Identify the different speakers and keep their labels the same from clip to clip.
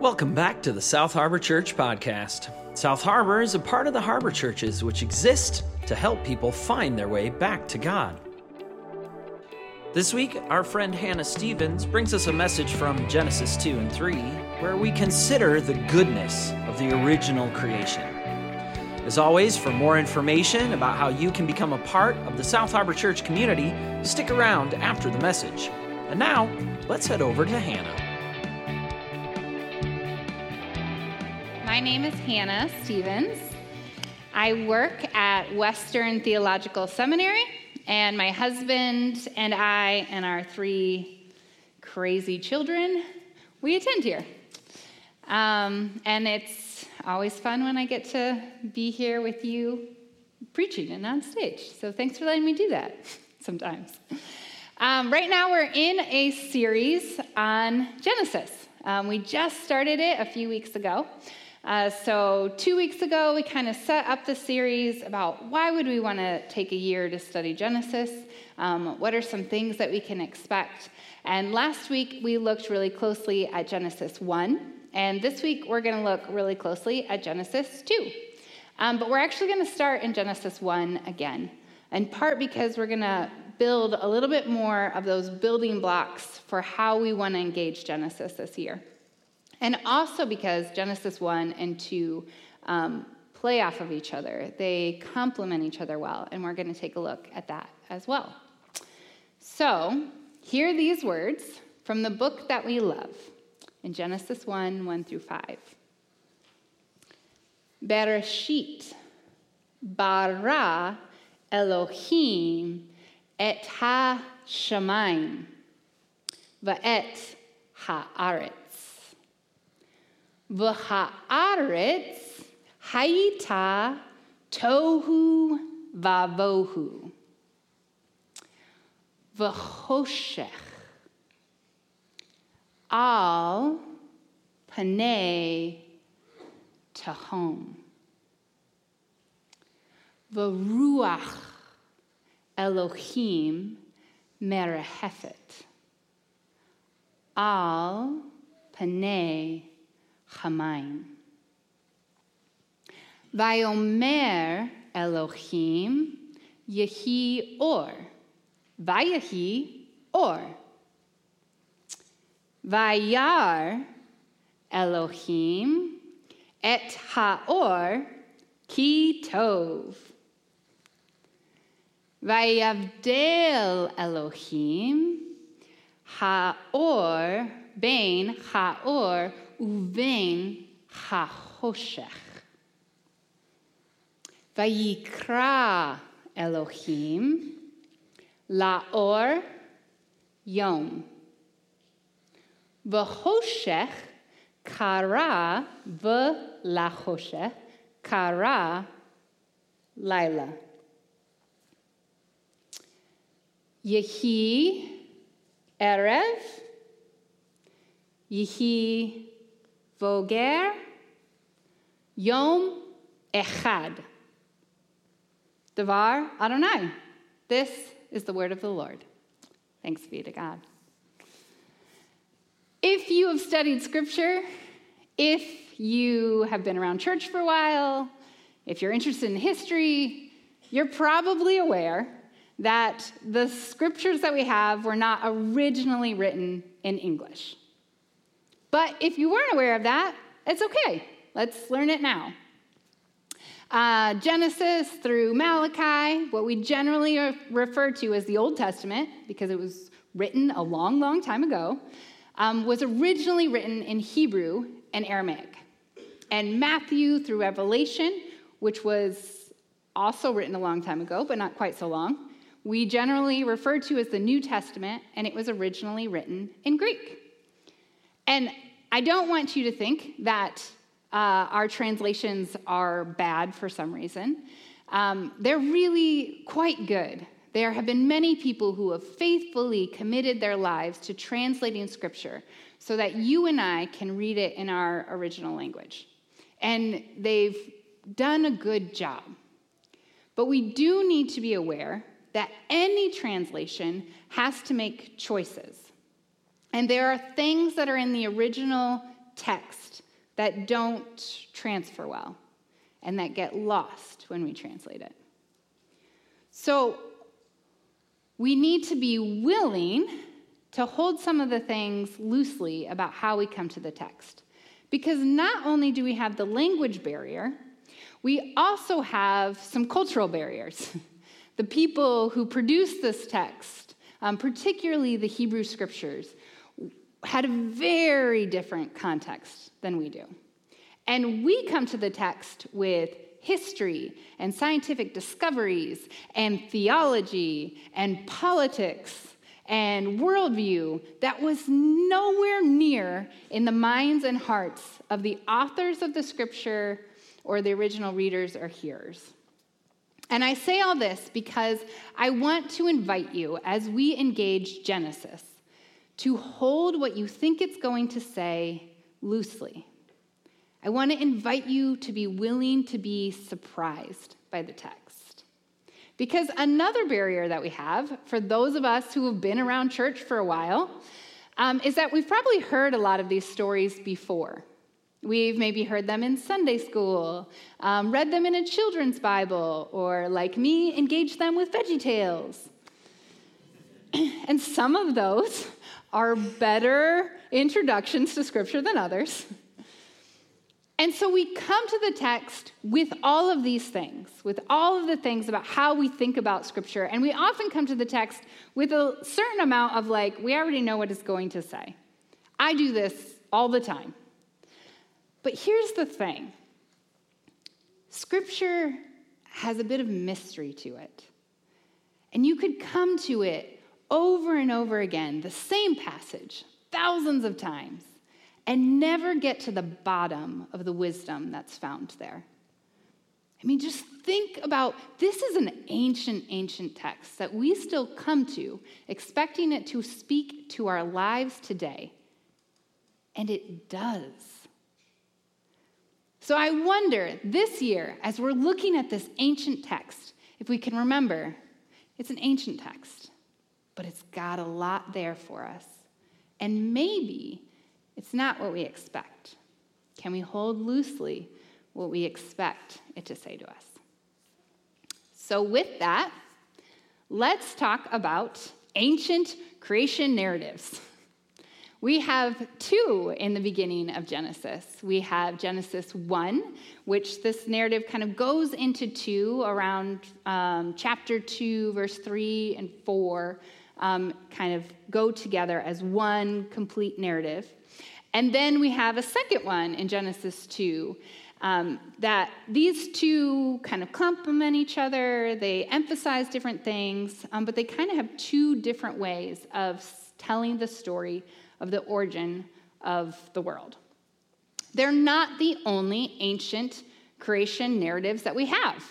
Speaker 1: Welcome back to the South Harbor Church podcast. South Harbor is a part of the Harbor Churches which exist to help people find their way back to God. This week, our friend Hannah Stevens brings us a message from Genesis 2 and 3, where we consider the goodness of the original creation. As always, for more information about how you can become a part of the South Harbor Church community, stick around after the message. And now, let's head over to Hannah.
Speaker 2: My name is Hannah Stevens. I work at Western Theological Seminary, and my husband and I and our three crazy children, we attend here. Um, and it's always fun when I get to be here with you preaching and on stage. So thanks for letting me do that sometimes. Um, right now, we're in a series on Genesis. Um, we just started it a few weeks ago. Uh, so two weeks ago, we kind of set up the series about why would we want to take a year to study Genesis? Um, what are some things that we can expect? And last week, we looked really closely at Genesis 1. And this week, we're going to look really closely at Genesis 2. Um, but we're actually going to start in Genesis 1 again, in part because we're going to build a little bit more of those building blocks for how we want to engage Genesis this year. And also because Genesis 1 and 2 um, play off of each other, they complement each other well, and we're going to take a look at that as well. So, hear these words from the book that we love in Genesis 1 1 through 5. Bereshit, bara Elohim et ha shamayim, va'et ha'aretz. V'ha'aretz hayita tohu vavohu. V'choshech al panei tahom. V'ruach Elohim merehefet. Al panei Chamaim. Vayomer Elohim Yehi Or. Vayahi Or. Vayar Elohim et Haor Ki Tov. Vayavdel Elohim Haor Bain Haor ובין החושך. ויקרא אלוהים לאור יום. וחושך קרא ולחושך קרא לילה. יהי ערב, יהי Voger Yom Echad. Devar Adonai. This is the word of the Lord. Thanks be to God. If you have studied scripture, if you have been around church for a while, if you're interested in history, you're probably aware that the scriptures that we have were not originally written in English. But if you weren't aware of that, it's okay. Let's learn it now. Uh, Genesis through Malachi, what we generally refer to as the Old Testament, because it was written a long, long time ago, um, was originally written in Hebrew and Aramaic. And Matthew through Revelation, which was also written a long time ago, but not quite so long, we generally refer to as the New Testament, and it was originally written in Greek. And I don't want you to think that uh, our translations are bad for some reason. Um, they're really quite good. There have been many people who have faithfully committed their lives to translating scripture so that you and I can read it in our original language. And they've done a good job. But we do need to be aware that any translation has to make choices. And there are things that are in the original text that don't transfer well and that get lost when we translate it. So we need to be willing to hold some of the things loosely about how we come to the text. Because not only do we have the language barrier, we also have some cultural barriers. the people who produced this text, um, particularly the Hebrew scriptures, had a very different context than we do. And we come to the text with history and scientific discoveries and theology and politics and worldview that was nowhere near in the minds and hearts of the authors of the scripture or the original readers or hearers. And I say all this because I want to invite you as we engage Genesis to hold what you think it's going to say loosely. I want to invite you to be willing to be surprised by the text. Because another barrier that we have for those of us who have been around church for a while um, is that we've probably heard a lot of these stories before. We've maybe heard them in Sunday school, um, read them in a children's Bible, or like me, engaged them with Veggie Tales. and some of those are better introductions to Scripture than others. And so we come to the text with all of these things, with all of the things about how we think about Scripture. And we often come to the text with a certain amount of, like, we already know what it's going to say. I do this all the time. But here's the thing Scripture has a bit of mystery to it. And you could come to it over and over again, the same passage, thousands of times, and never get to the bottom of the wisdom that's found there. I mean, just think about this is an ancient, ancient text that we still come to, expecting it to speak to our lives today. And it does. So I wonder this year, as we're looking at this ancient text, if we can remember it's an ancient text but it's got a lot there for us. And maybe it's not what we expect. Can we hold loosely what we expect it to say to us? So, with that, let's talk about ancient creation narratives. We have two in the beginning of Genesis. We have Genesis 1, which this narrative kind of goes into two around um, chapter 2, verse 3 and 4 um, kind of go together as one complete narrative. And then we have a second one in Genesis 2 um, that these two kind of complement each other. They emphasize different things, um, but they kind of have two different ways of telling the story of the origin of the world. They're not the only ancient creation narratives that we have.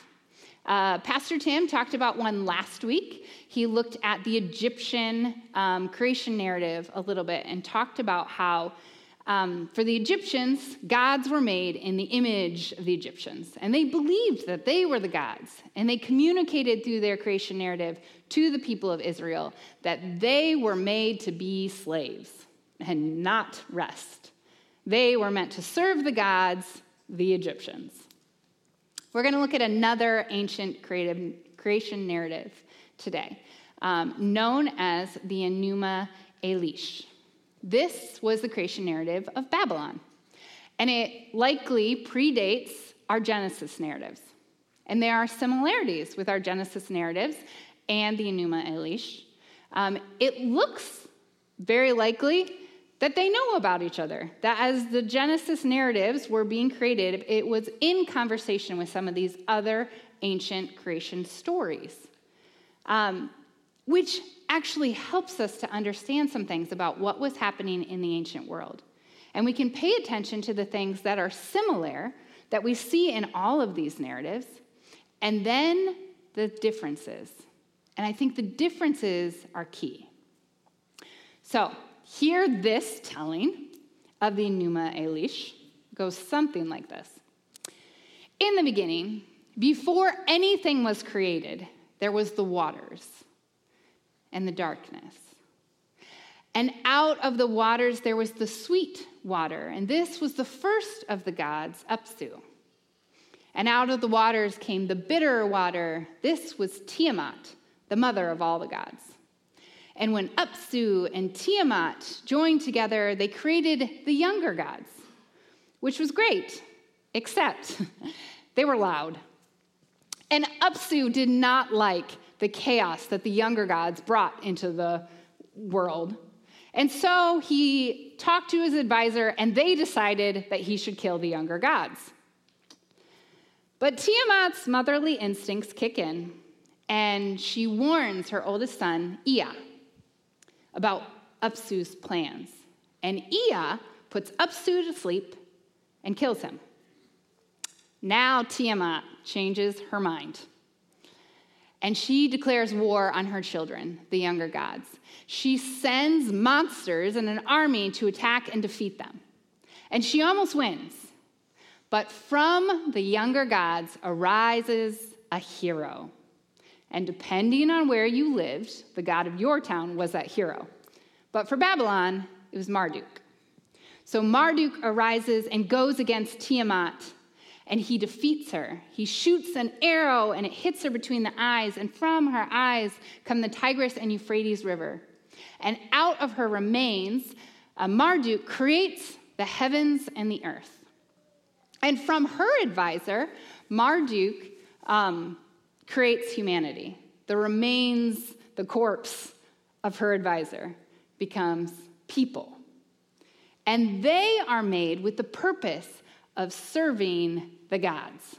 Speaker 2: Uh, Pastor Tim talked about one last week. He looked at the Egyptian um, creation narrative a little bit and talked about how, um, for the Egyptians, gods were made in the image of the Egyptians. And they believed that they were the gods. And they communicated through their creation narrative to the people of Israel that they were made to be slaves and not rest. They were meant to serve the gods, the Egyptians. We're going to look at another ancient creative, creation narrative today, um, known as the Enuma Elish. This was the creation narrative of Babylon, and it likely predates our Genesis narratives. And there are similarities with our Genesis narratives and the Enuma Elish. Um, it looks very likely that they know about each other. That as the Genesis narratives were being created, it was in conversation with some of these other ancient creation stories, um, which actually helps us to understand some things about what was happening in the ancient world. And we can pay attention to the things that are similar that we see in all of these narratives, and then the differences. And I think the differences are key. So, here, this telling of the Enuma Elish goes something like this In the beginning, before anything was created, there was the waters and the darkness. And out of the waters there was the sweet water, and this was the first of the gods, Apsu. And out of the waters came the bitter water. This was Tiamat, the mother of all the gods. And when Apsu and Tiamat joined together, they created the younger gods, which was great, except they were loud. And Apsu did not like the chaos that the younger gods brought into the world. And so he talked to his advisor, and they decided that he should kill the younger gods. But Tiamat's motherly instincts kick in, and she warns her oldest son, Ea, about Apsu's plans. And Ea puts Apsu to sleep and kills him. Now Tiamat changes her mind. And she declares war on her children, the younger gods. She sends monsters and an army to attack and defeat them. And she almost wins. But from the younger gods arises a hero. And depending on where you lived, the god of your town was that hero. But for Babylon, it was Marduk. So Marduk arises and goes against Tiamat, and he defeats her. He shoots an arrow, and it hits her between the eyes, and from her eyes come the Tigris and Euphrates River. And out of her remains, uh, Marduk creates the heavens and the earth. And from her advisor, Marduk um, creates humanity. The remains, the corpse of her advisor becomes people. And they are made with the purpose of serving the gods.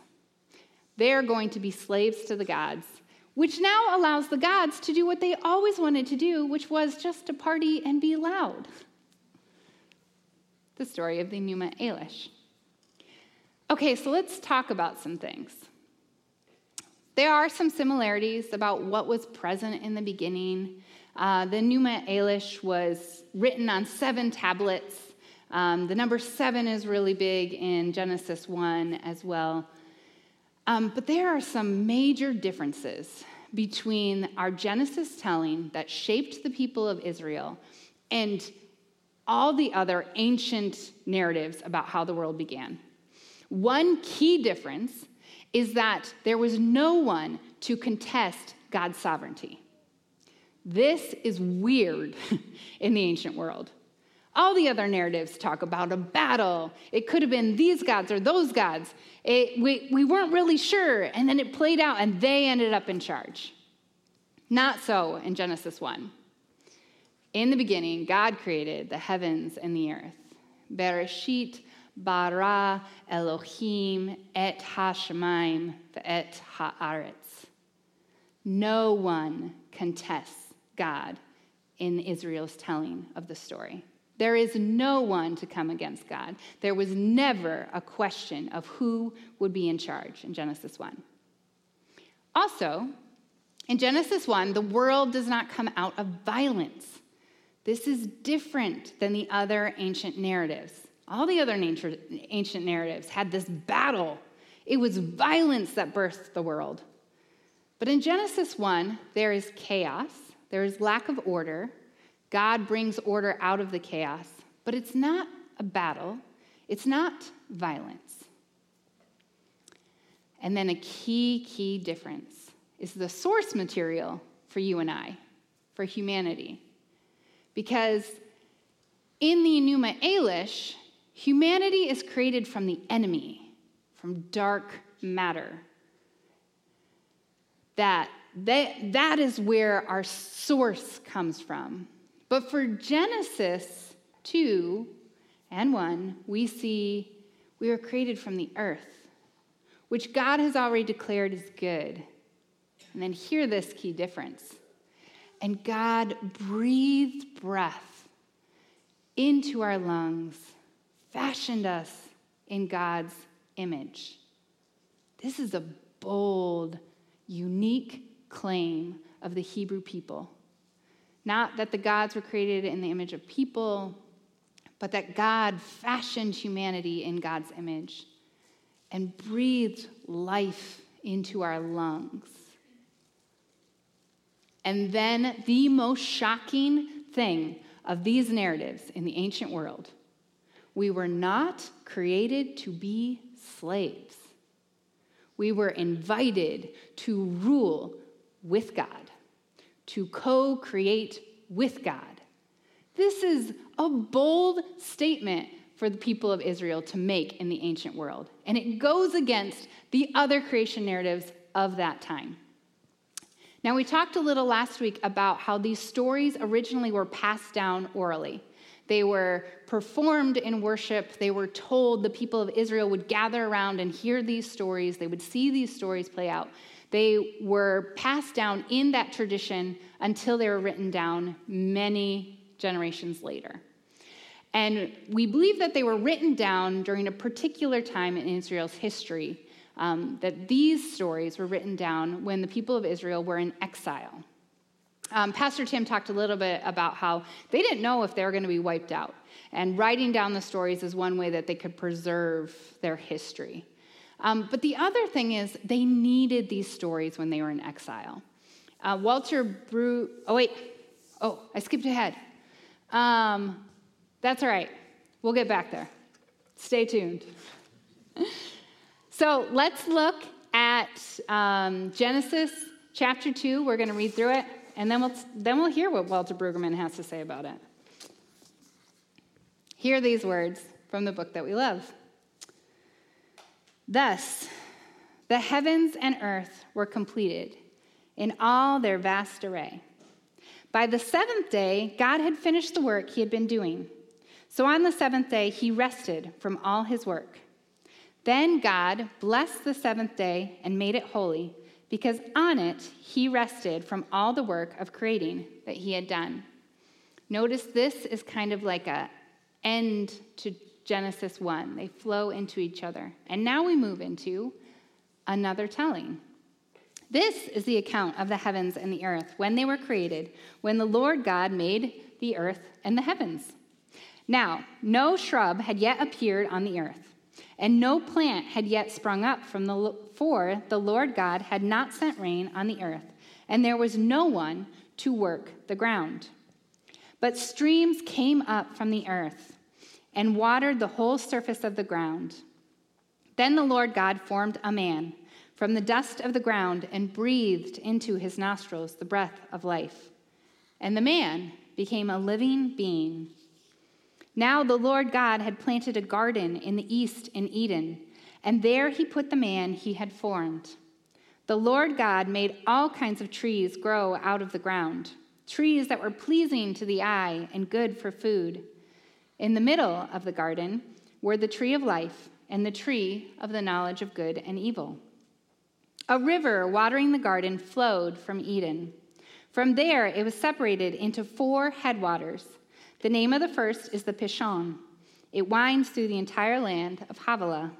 Speaker 2: They are going to be slaves to the gods, which now allows the gods to do what they always wanted to do, which was just to party and be loud. The story of the Enuma Elish. Okay, so let's talk about some things. There are some similarities about what was present in the beginning. Uh, the Enuma Elish was written on seven tablets. Um, the number seven is really big in Genesis 1 as well. Um, but there are some major differences between our Genesis telling that shaped the people of Israel and all the other ancient narratives about how the world began. One key difference is that there was no one to contest God's sovereignty. This is weird in the ancient world. All the other narratives talk about a battle. It could have been these gods or those gods. It, we, we weren't really sure, and then it played out, and they ended up in charge. Not so in Genesis 1. In the beginning, God created the heavens and the earth. Bereshit bara Elohim et hashemayim et haaretz. No one contests God in Israel's telling of the story. There is no one to come against God. There was never a question of who would be in charge in Genesis 1. Also, in Genesis 1, the world does not come out of violence. This is different than the other ancient narratives. All the other ancient narratives had this battle. It was violence that birthed the world. But in Genesis 1, there is chaos, there is lack of order. God brings order out of the chaos, but it's not a battle, it's not violence. And then a key, key difference is the source material for you and I, for humanity. Because in the Enuma Elish, Humanity is created from the enemy, from dark matter. That, that, that is where our source comes from. But for Genesis 2 and 1, we see we are created from the earth, which God has already declared is good. And then hear this key difference. And God breathed breath into our lungs fashioned us in God's image. This is a bold, unique claim of the Hebrew people. Not that the gods were created in the image of people, but that God fashioned humanity in God's image and breathed life into our lungs. And then the most shocking thing of these narratives in the ancient world. We were not created to be slaves. We were invited to rule with God, to co create with God. This is a bold statement for the people of Israel to make in the ancient world, and it goes against the other creation narratives of that time. Now, we talked a little last week about how these stories originally were passed down orally. They were performed in worship. They were told the people of Israel would gather around and hear these stories. They would see these stories play out. They were passed down in that tradition until they were written down many generations later. And we believe that they were written down during a particular time in Israel's history, um, that these stories were written down when the people of Israel were in exile. Um, Pastor Tim talked a little bit about how they didn't know if they were going to be wiped out. And writing down the stories is one way that they could preserve their history. Um, but the other thing is, they needed these stories when they were in exile. Uh, Walter Brew, oh, wait, oh, I skipped ahead. Um, that's all right. We'll get back there. Stay tuned. So let's look at um, Genesis chapter 2. We're going to read through it and then we'll, then we'll hear what Walter Brueggemann has to say about it. Hear these words from the book that we love. Thus, the heavens and earth were completed in all their vast array. By the seventh day, God had finished the work he had been doing. So on the seventh day, he rested from all his work. Then God blessed the seventh day and made it holy because on it he rested from all the work of creating that he had done. Notice this is kind of like a end to Genesis 1. They flow into each other. And now we move into another telling. This is the account of the heavens and the earth when they were created, when the Lord God made the earth and the heavens. Now, no shrub had yet appeared on the earth and no plant had yet sprung up from the for the Lord God had not sent rain on the earth, and there was no one to work the ground. But streams came up from the earth and watered the whole surface of the ground. Then the Lord God formed a man from the dust of the ground and breathed into his nostrils the breath of life. And the man became a living being. Now the Lord God had planted a garden in the east in Eden, and there he put the man he had formed. The Lord God made all kinds of trees grow out of the ground, trees that were pleasing to the eye and good for food. In the middle of the garden were the tree of life and the tree of the knowledge of good and evil. A river watering the garden flowed from Eden. From there, it was separated into four headwaters. The name of the first is the Pishon. It winds through the entire land of Havilah,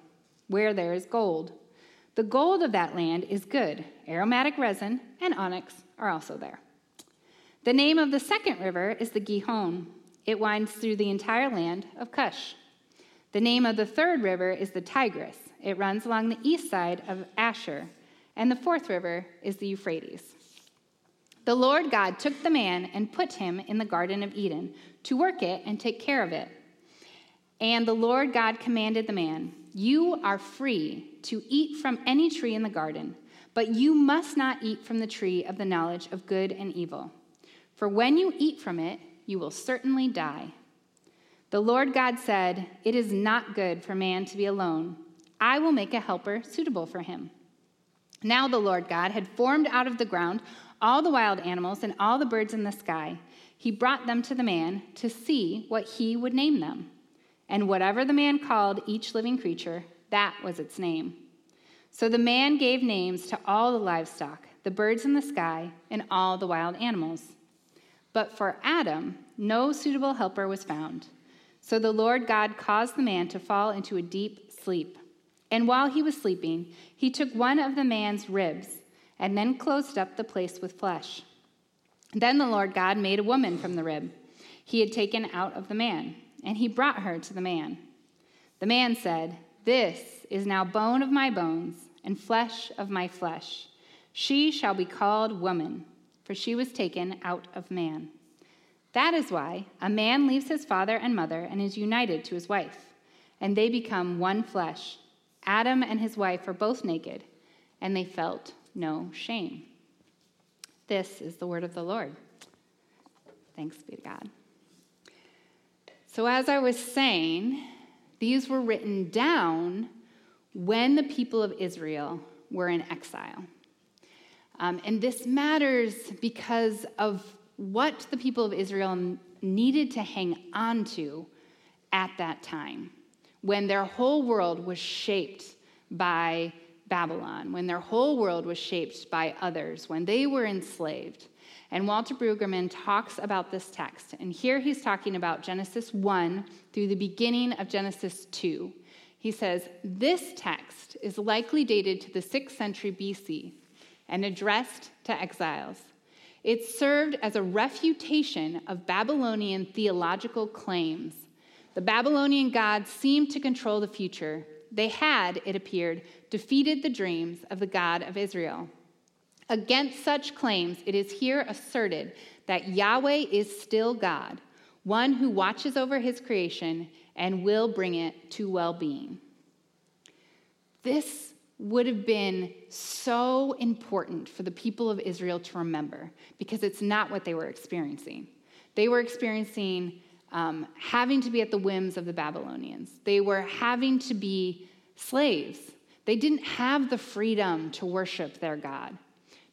Speaker 2: where there is gold. The gold of that land is good. Aromatic resin and onyx are also there. The name of the second river is the Gihon. It winds through the entire land of Cush. The name of the third river is the Tigris. It runs along the east side of Ashur. And the fourth river is the Euphrates. The Lord God took the man and put him in the Garden of Eden to work it and take care of it. And the Lord God commanded the man, You are free to eat from any tree in the garden, but you must not eat from the tree of the knowledge of good and evil. For when you eat from it, you will certainly die. The Lord God said, It is not good for man to be alone. I will make a helper suitable for him. Now the Lord God had formed out of the ground all the wild animals and all the birds in the sky he brought them to the man to see what he would name them. And whatever the man called each living creature, that was its name. So the man gave names to all the livestock, the birds in the sky, and all the wild animals. But for Adam, no suitable helper was found. So the Lord God caused the man to fall into a deep sleep. And while he was sleeping, he took one of the man's ribs and then closed up the place with flesh. Then the Lord God made a woman from the rib he had taken out of the man, and he brought her to the man. The man said, This is now bone of my bones and flesh of my flesh. She shall be called woman, for she was taken out of man. That is why a man leaves his father and mother and is united to his wife, and they become one flesh. Adam and his wife are both naked, and they felt no shame. This is the word of the Lord. Thanks be to God. So, as I was saying, these were written down when the people of Israel were in exile. Um, and this matters because of what the people of Israel needed to hang on to at that time when their whole world was shaped by Babylon, when their whole world was shaped by others, when they were enslaved. And Walter Brueggemann talks about this text. And here he's talking about Genesis 1 through the beginning of Genesis 2. He says, This text is likely dated to the 6th century BC and addressed to exiles. It served as a refutation of Babylonian theological claims. The Babylonian gods seemed to control the future. They had, it appeared, defeated the dreams of the God of Israel. Against such claims, it is here asserted that Yahweh is still God, one who watches over his creation and will bring it to well being. This would have been so important for the people of Israel to remember because it's not what they were experiencing. They were experiencing um, having to be at the whims of the Babylonians, they were having to be slaves. They didn't have the freedom to worship their God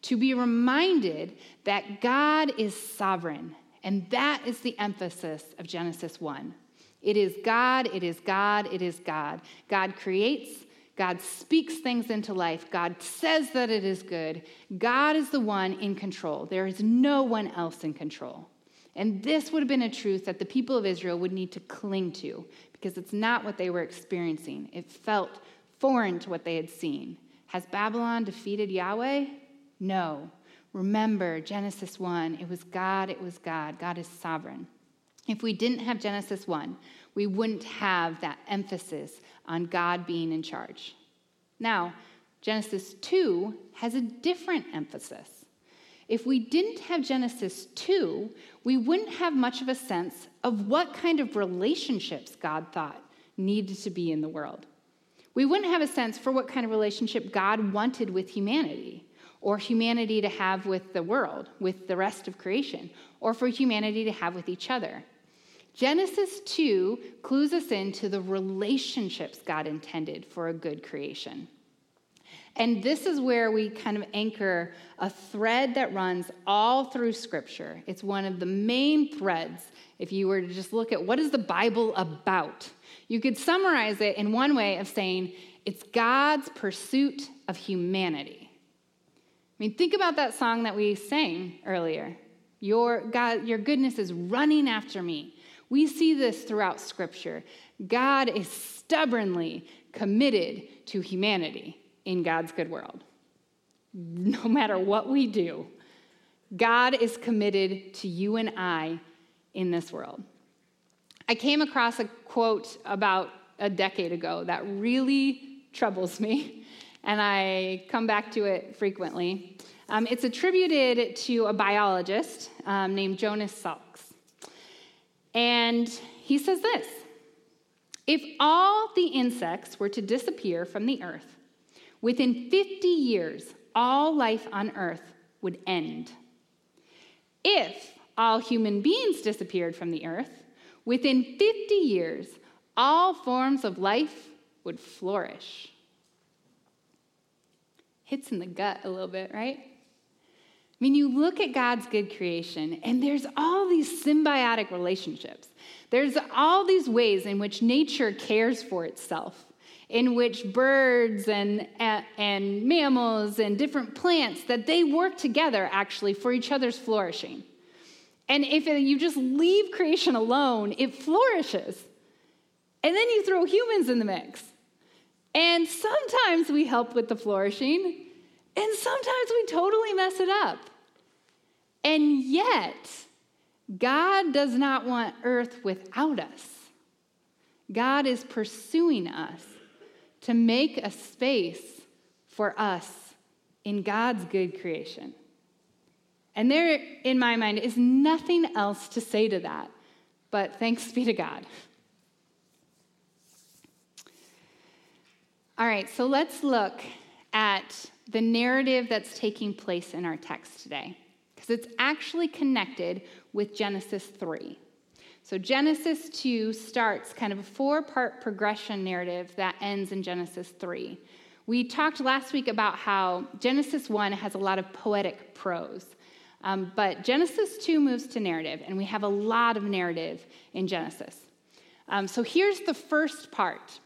Speaker 2: to be reminded that God is sovereign. And that is the emphasis of Genesis 1. It is God, it is God, it is God. God creates, God speaks things into life, God says that it is good. God is the one in control. There is no one else in control. And this would have been a truth that the people of Israel would need to cling to because it's not what they were experiencing. It felt foreign to what they had seen. Has Babylon defeated Yahweh? No. Remember, Genesis 1, it was God, it was God. God is sovereign. If we didn't have Genesis 1, we wouldn't have that emphasis on God being in charge. Now, Genesis 2 has a different emphasis. If we didn't have Genesis 2, we wouldn't have much of a sense of what kind of relationships God thought needed to be in the world. We wouldn't have a sense for what kind of relationship God wanted with humanity or humanity to have with the world, with the rest of creation, or for humanity to have with each other. Genesis 2 clues us into the relationships God intended for a good creation. And this is where we kind of anchor a thread that runs all through Scripture. It's one of the main threads. If you were to just look at what is the Bible about, you could summarize it in one way of saying it's God's pursuit of humanity. I mean, think about that song that we sang earlier. Your God, your goodness is running after me. We see this throughout Scripture. God is stubbornly committed to humanity in God's good world. No matter what we do, God is committed to you and I in this world. I came across a quote about a decade ago that really troubles me and I come back to it frequently. Um, it's attributed to a biologist um, named Jonas Salks. And he says this If all the insects were to disappear from the earth, within 50 years, all life on earth would end. If all human beings disappeared from the earth, within 50 years, all forms of life would flourish hits in the gut a little bit, right? I mean, you look at God's good creation, and there's all these symbiotic relationships. There's all these ways in which nature cares for itself, in which birds and, and mammals and different plants that they work together actually for each other's flourishing. And if you just leave creation alone, it flourishes. And then you throw humans in the mix. And sometimes we help with the flourishing, and sometimes we totally mess it up. And yet, God does not want earth without us. God is pursuing us to make a space for us in God's good creation. And there, in my mind, is nothing else to say to that, but thanks be to God. All right, so let's look at the narrative that's taking place in our text today, because it's actually connected with Genesis 3. So, Genesis 2 starts kind of a four part progression narrative that ends in Genesis 3. We talked last week about how Genesis 1 has a lot of poetic prose. Um, but Genesis 2 moves to narrative, and we have a lot of narrative in Genesis. Um, so here's the first part.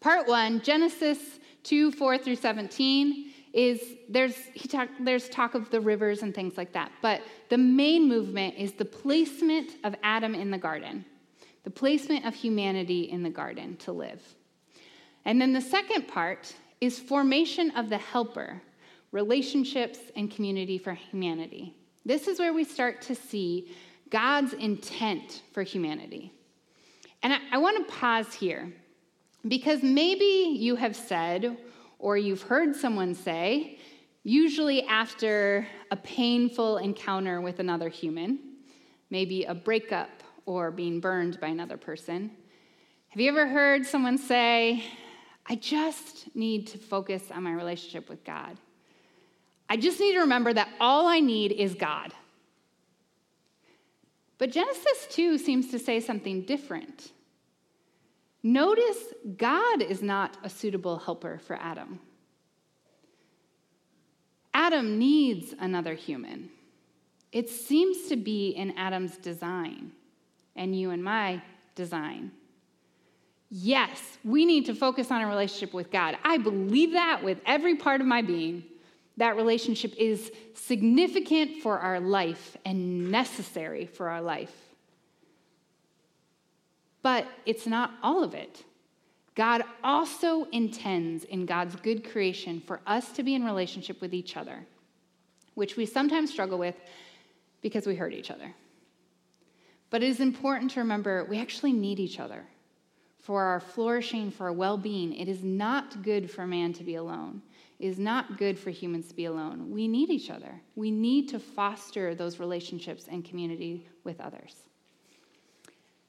Speaker 2: Part one, Genesis 2 4 through 17, is there's, he talk, there's talk of the rivers and things like that. But the main movement is the placement of Adam in the garden, the placement of humanity in the garden to live. And then the second part is formation of the helper, relationships, and community for humanity. This is where we start to see God's intent for humanity. And I, I want to pause here because maybe you have said, or you've heard someone say, usually after a painful encounter with another human, maybe a breakup or being burned by another person. Have you ever heard someone say, I just need to focus on my relationship with God? I just need to remember that all I need is God. But Genesis 2 seems to say something different. Notice God is not a suitable helper for Adam. Adam needs another human. It seems to be in Adam's design and you and my design. Yes, we need to focus on a relationship with God. I believe that with every part of my being. That relationship is significant for our life and necessary for our life. But it's not all of it. God also intends in God's good creation for us to be in relationship with each other, which we sometimes struggle with because we hurt each other. But it is important to remember we actually need each other for our flourishing, for our well being. It is not good for man to be alone It is not good for humans to be alone. We need each other. We need to foster those relationships and community with others.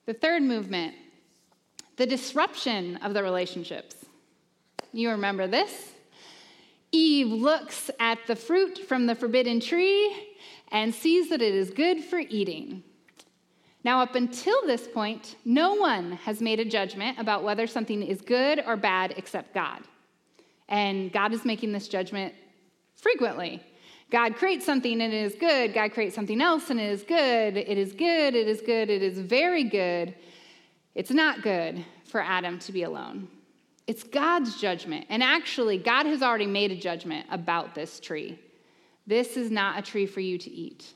Speaker 2: The third movement, the disruption of the relationships. You remember this? Eve looks at the fruit from the forbidden tree and sees that it is good for eating. Now, up until this point, no one has made a judgment about whether something is good or bad except God. And God is making this judgment frequently. God creates something and it is good. God creates something else and it is good. It is good. It is good. It is very good. It's not good for Adam to be alone. It's God's judgment. And actually, God has already made a judgment about this tree. This is not a tree for you to eat.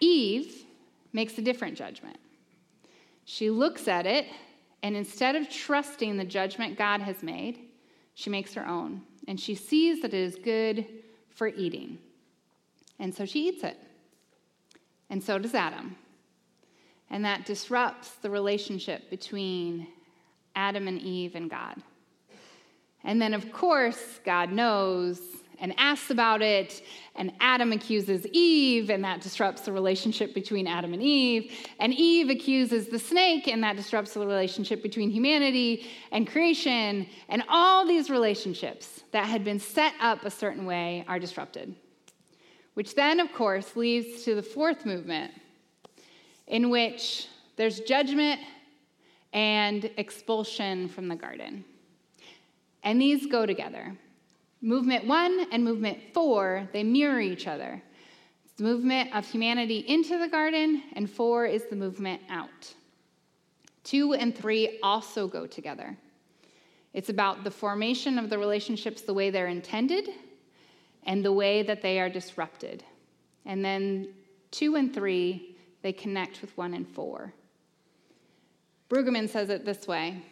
Speaker 2: Eve makes a different judgment. She looks at it, and instead of trusting the judgment God has made, she makes her own, and she sees that it is good for eating. And so she eats it. And so does Adam. And that disrupts the relationship between Adam and Eve and God. And then, of course, God knows and asks about it, and Adam accuses Eve, and that disrupts the relationship between Adam and Eve. And Eve accuses the snake, and that disrupts the relationship between humanity and creation. And all these relationships that had been set up a certain way are disrupted. Which then, of course, leads to the fourth movement, in which there's judgment and expulsion from the garden. And these go together. Movement one and movement four, they mirror each other. It's the movement of humanity into the garden, and four is the movement out. Two and three also go together. It's about the formation of the relationships the way they're intended and the way that they are disrupted. And then two and three, they connect with one and four. Brueggemann says it this way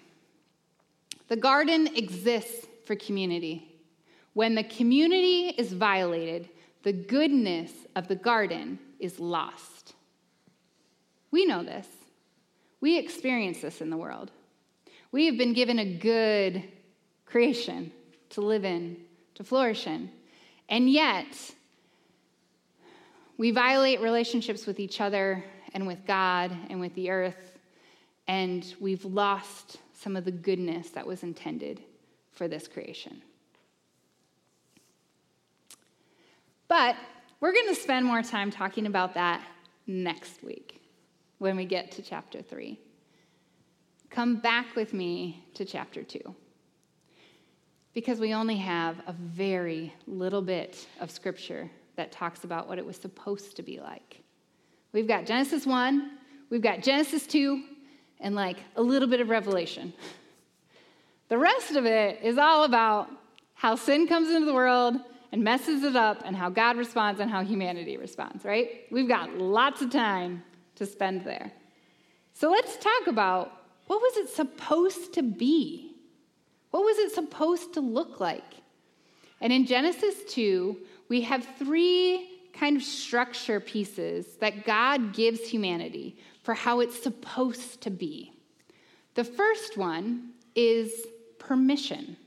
Speaker 2: The garden exists for community. When the community is violated, the goodness of the garden is lost. We know this. We experience this in the world. We have been given a good creation to live in, to flourish in. And yet, We violate relationships with each other and with God and with the earth, and we've lost some of the goodness that was intended for this creation. But we're going to spend more time talking about that next week when we get to chapter 3. Come back with me to chapter 2 because we only have a very little bit of scripture that talks about what it was supposed to be like. We've got Genesis 1, we've got Genesis 2, and like a little bit of Revelation. The rest of it is all about how sin comes into the world and messes it up and how God responds and how humanity responds, right? We've got lots of time to spend there. So let's talk about what was it supposed to be? What was it supposed to look like? And in Genesis 2, we have three kind of structure pieces that God gives humanity for how it's supposed to be. The first one is permission.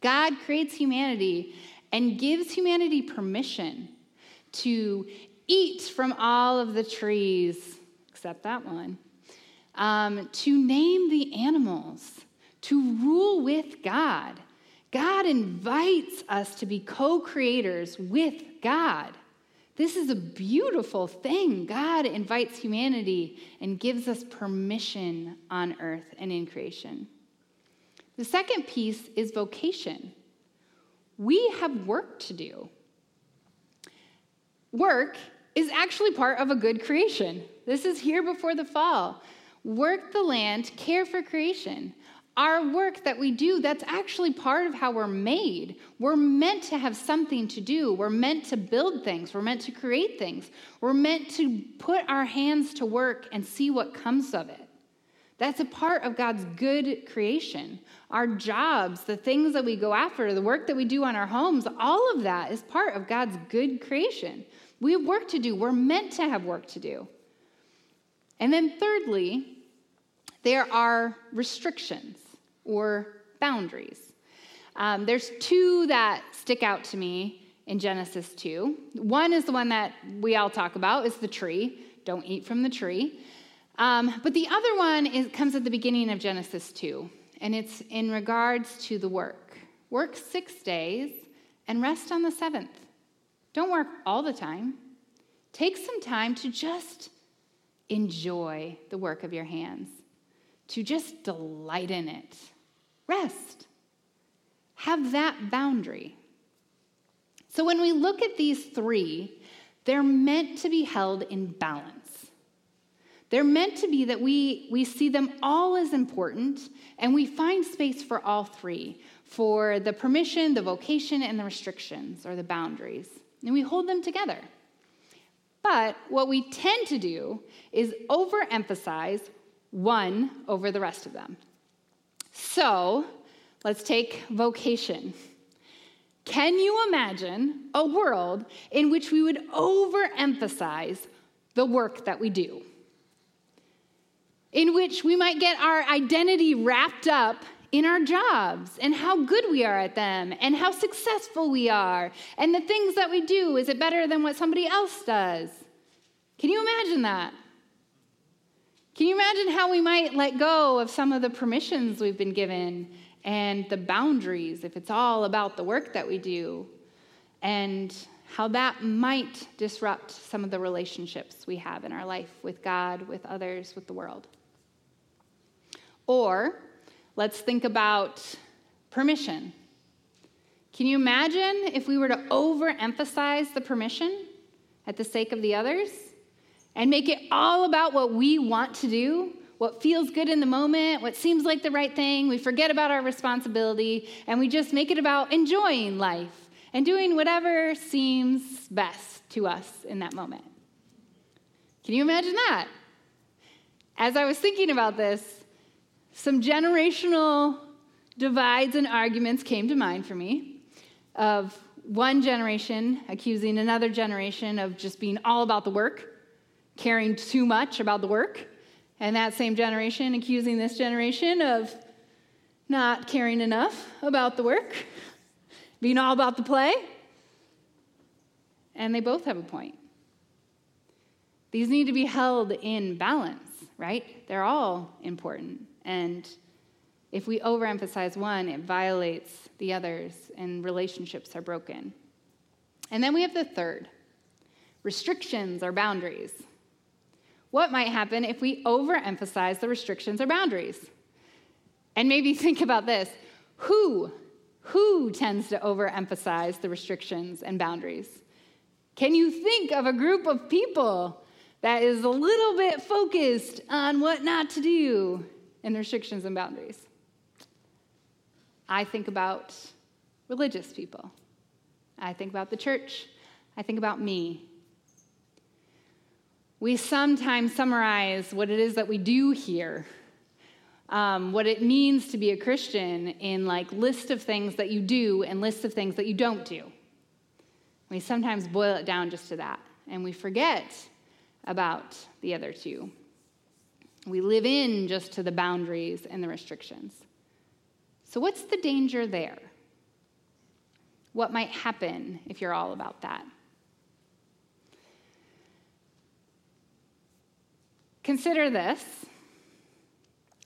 Speaker 2: God creates humanity and gives humanity permission to eat from all of the trees, except that one, um, to name the animals, to rule with God. God invites us to be co creators with God. This is a beautiful thing. God invites humanity and gives us permission on earth and in creation. The second piece is vocation we have work to do. Work is actually part of a good creation. This is here before the fall. Work the land, care for creation. Our work that we do, that's actually part of how we're made. We're meant to have something to do. We're meant to build things. We're meant to create things. We're meant to put our hands to work and see what comes of it. That's a part of God's good creation. Our jobs, the things that we go after, the work that we do on our homes, all of that is part of God's good creation. We have work to do. We're meant to have work to do. And then, thirdly, there are restrictions or boundaries. Um, there's two that stick out to me in Genesis 2. One is the one that we all talk about, is the tree. Don't eat from the tree. Um, but the other one is, comes at the beginning of Genesis 2, and it's in regards to the work. Work six days and rest on the seventh. Don't work all the time. Take some time to just enjoy the work of your hands, to just delight in it. Rest. Have that boundary. So when we look at these three, they're meant to be held in balance. They're meant to be that we, we see them all as important and we find space for all three for the permission, the vocation, and the restrictions or the boundaries. And we hold them together. But what we tend to do is overemphasize one over the rest of them. So let's take vocation. Can you imagine a world in which we would overemphasize the work that we do? In which we might get our identity wrapped up in our jobs and how good we are at them and how successful we are and the things that we do. Is it better than what somebody else does? Can you imagine that? Can you imagine how we might let go of some of the permissions we've been given and the boundaries if it's all about the work that we do and how that might disrupt some of the relationships we have in our life with God, with others, with the world? Or let's think about permission. Can you imagine if we were to overemphasize the permission at the sake of the others and make it all about what we want to do, what feels good in the moment, what seems like the right thing? We forget about our responsibility and we just make it about enjoying life and doing whatever seems best to us in that moment. Can you imagine that? As I was thinking about this, some generational divides and arguments came to mind for me of one generation accusing another generation of just being all about the work, caring too much about the work, and that same generation accusing this generation of not caring enough about the work, being all about the play. And they both have a point. These need to be held in balance, right? They're all important. And if we overemphasize one, it violates the others and relationships are broken. And then we have the third restrictions or boundaries. What might happen if we overemphasize the restrictions or boundaries? And maybe think about this who? Who tends to overemphasize the restrictions and boundaries? Can you think of a group of people that is a little bit focused on what not to do and restrictions and boundaries? I think about religious people. I think about the church. I think about me. We sometimes summarize what it is that we do here, um, what it means to be a Christian, in like list of things that you do and list of things that you don't do. We sometimes boil it down just to that, and we forget about the other two. We live in just to the boundaries and the restrictions. So, what's the danger there? What might happen if you're all about that? Consider this.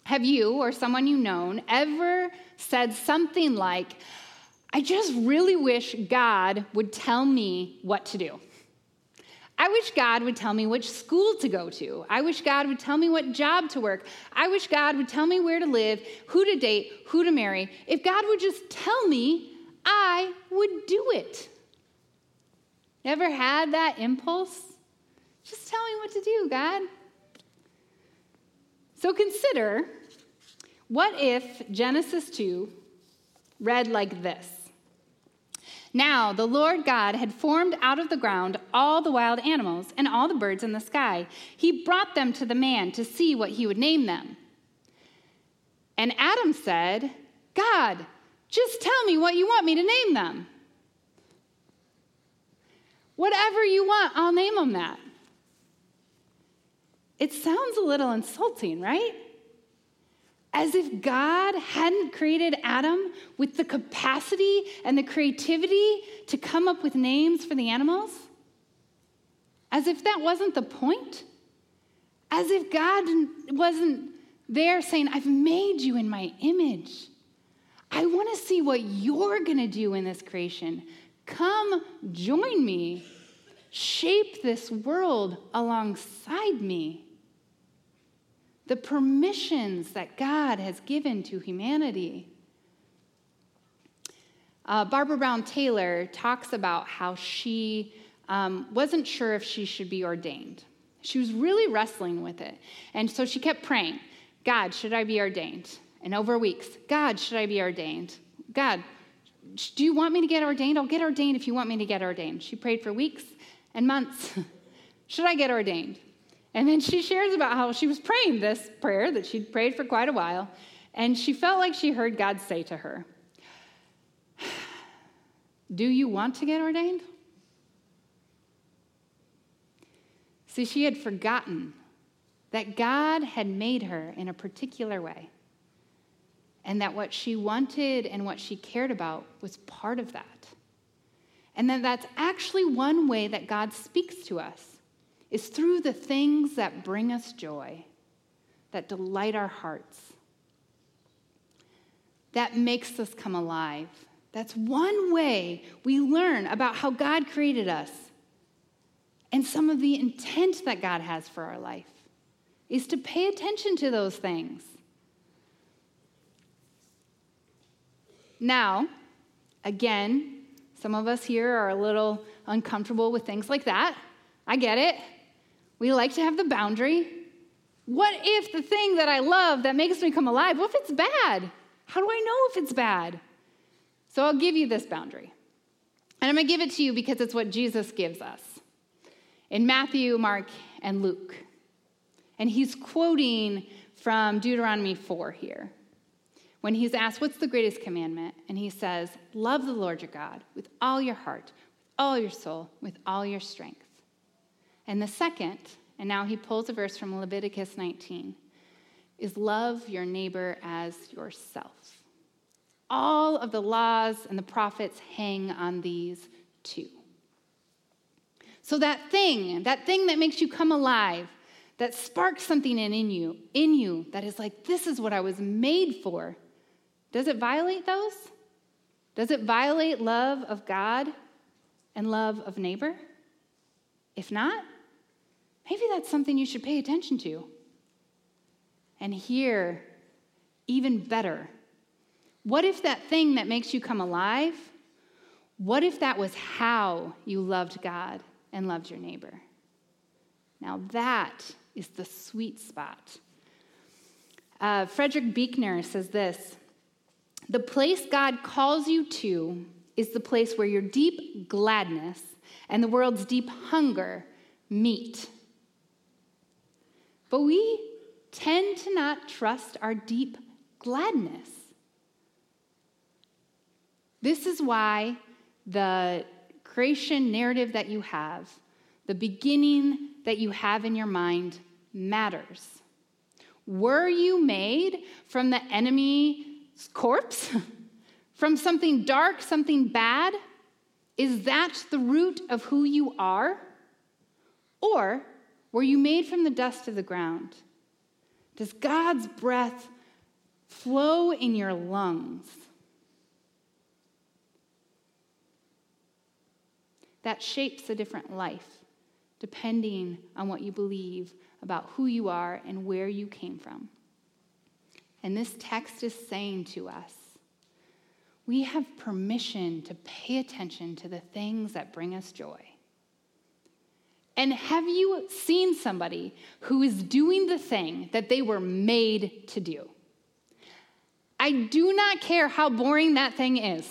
Speaker 2: Have you or someone you known ever said something like, I just really wish God would tell me what to do? I wish God would tell me which school to go to. I wish God would tell me what job to work. I wish God would tell me where to live, who to date, who to marry. If God would just tell me, I would do it. Never had that impulse? Just tell me what to do, God. So consider what if Genesis 2 read like this now the Lord God had formed out of the ground all the wild animals and all the birds in the sky. He brought them to the man to see what he would name them. And Adam said, God, just tell me what you want me to name them. Whatever you want, I'll name them that. It sounds a little insulting, right? As if God hadn't created Adam with the capacity and the creativity to come up with names for the animals? As if that wasn't the point? As if God wasn't there saying, I've made you in my image. I want to see what you're going to do in this creation. Come join me. Shape this world alongside me the permissions that God has given to humanity. Uh, Barbara Brown Taylor talks about how she um, wasn't sure if she should be ordained. She was really wrestling with it. And so she kept praying God, should I be ordained? And over weeks, God, should I be ordained? God, do you want me to get ordained? I'll get ordained if you want me to get ordained. She prayed for weeks and months. should I get ordained? And then she shares about how she was praying this prayer that she'd prayed for quite a while, and she felt like she heard God say to her, Do you want to get ordained? See, she had forgotten that God had made her in a particular way, and that what she wanted and what she cared about was part of that. And that that's actually one way that God speaks to us is through the things that bring us joy, that delight our hearts, that makes us come alive. That's one way we learn about how God created us and some of the intent that God has for our life is to pay attention to those things. Now, again, some of us here are a little uncomfortable with things like that. I get it. We like to have the boundary. What if the thing that I love that makes me come alive, what if it's bad? How do I know if it's bad? So I'll give you this boundary. And I'm going to give it to you because it's what Jesus gives us in Matthew, Mark, and Luke. And he's quoting from Deuteronomy 4 here. When he's asked, What's the greatest commandment? And he says, Love the Lord your God with all your heart, with all your soul, with all your strength. And the second, and now he pulls a verse from Leviticus 19, is love your neighbor as yourself. All of the laws and the prophets hang on these two. So that thing, that thing that makes you come alive, that sparks something in, in you, in you that is like, this is what I was made for. Does it violate those? Does it violate love of God and love of neighbor? If not, maybe that's something you should pay attention to. And here, even better, what if that thing that makes you come alive, what if that was how you loved God and loved your neighbor? Now, that is the sweet spot. Uh, Frederick Buechner says this The place God calls you to is the place where your deep gladness and the world's deep hunger meet. But we tend to not trust our deep gladness. This is why the creation narrative that you have, the beginning that you have in your mind, matters. Were you made from the enemy's corpse? from something dark, something bad? Is that the root of who you are? Or were you made from the dust of the ground? Does God's breath flow in your lungs? That shapes a different life depending on what you believe about who you are and where you came from. And this text is saying to us we have permission to pay attention to the things that bring us joy. And have you seen somebody who is doing the thing that they were made to do? I do not care how boring that thing is,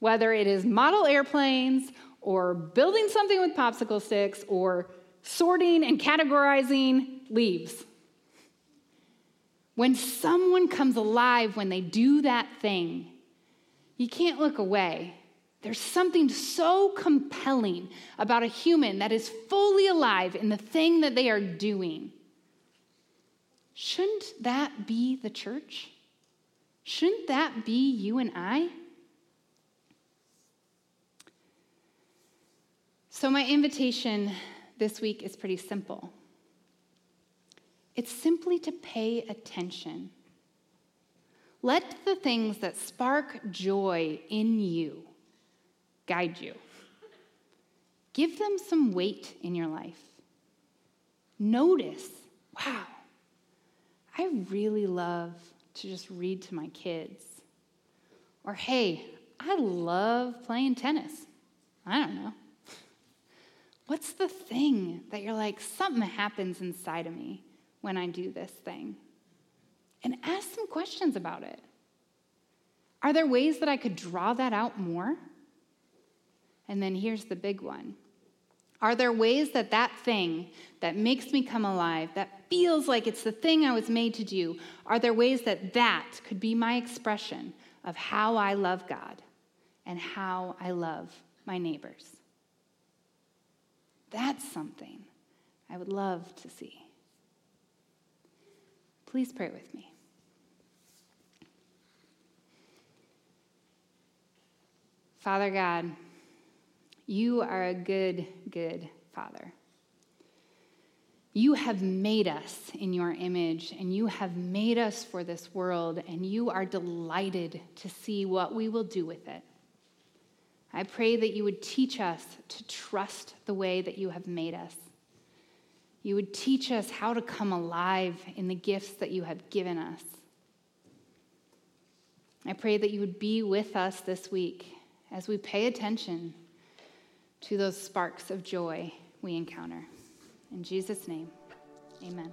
Speaker 2: whether it is model airplanes or building something with popsicle sticks or sorting and categorizing leaves. When someone comes alive when they do that thing, you can't look away. There's something so compelling about a human that is fully alive in the thing that they are doing. Shouldn't that be the church? Shouldn't that be you and I? So, my invitation this week is pretty simple it's simply to pay attention. Let the things that spark joy in you guide you. Give them some weight in your life. Notice, wow, I really love to just read to my kids. Or, hey, I love playing tennis. I don't know. What's the thing that you're like, something happens inside of me when I do this thing? And ask some questions about it. Are there ways that I could draw that out more? And then here's the big one Are there ways that that thing that makes me come alive, that feels like it's the thing I was made to do, are there ways that that could be my expression of how I love God and how I love my neighbors? That's something I would love to see. Please pray with me. Father God, you are a good, good Father. You have made us in your image, and you have made us for this world, and you are delighted to see what we will do with it. I pray that you would teach us to trust the way that you have made us. You would teach us how to come alive in the gifts that you have given us. I pray that you would be with us this week as we pay attention to those sparks of joy we encounter. In Jesus' name, amen.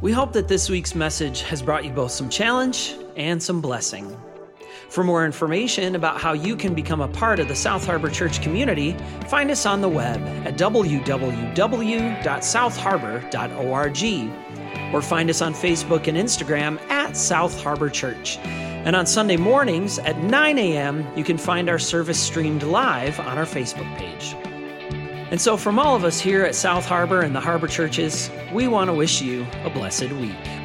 Speaker 1: We hope that this week's message has brought you both some challenge and some blessing. For more information about how you can become a part of the South Harbor Church community, find us on the web at www.southharbor.org or find us on Facebook and Instagram at South Harbor Church. And on Sunday mornings at 9 a.m., you can find our service streamed live on our Facebook page. And so, from all of us here at South Harbor and the Harbor Churches, we want to wish you a blessed week.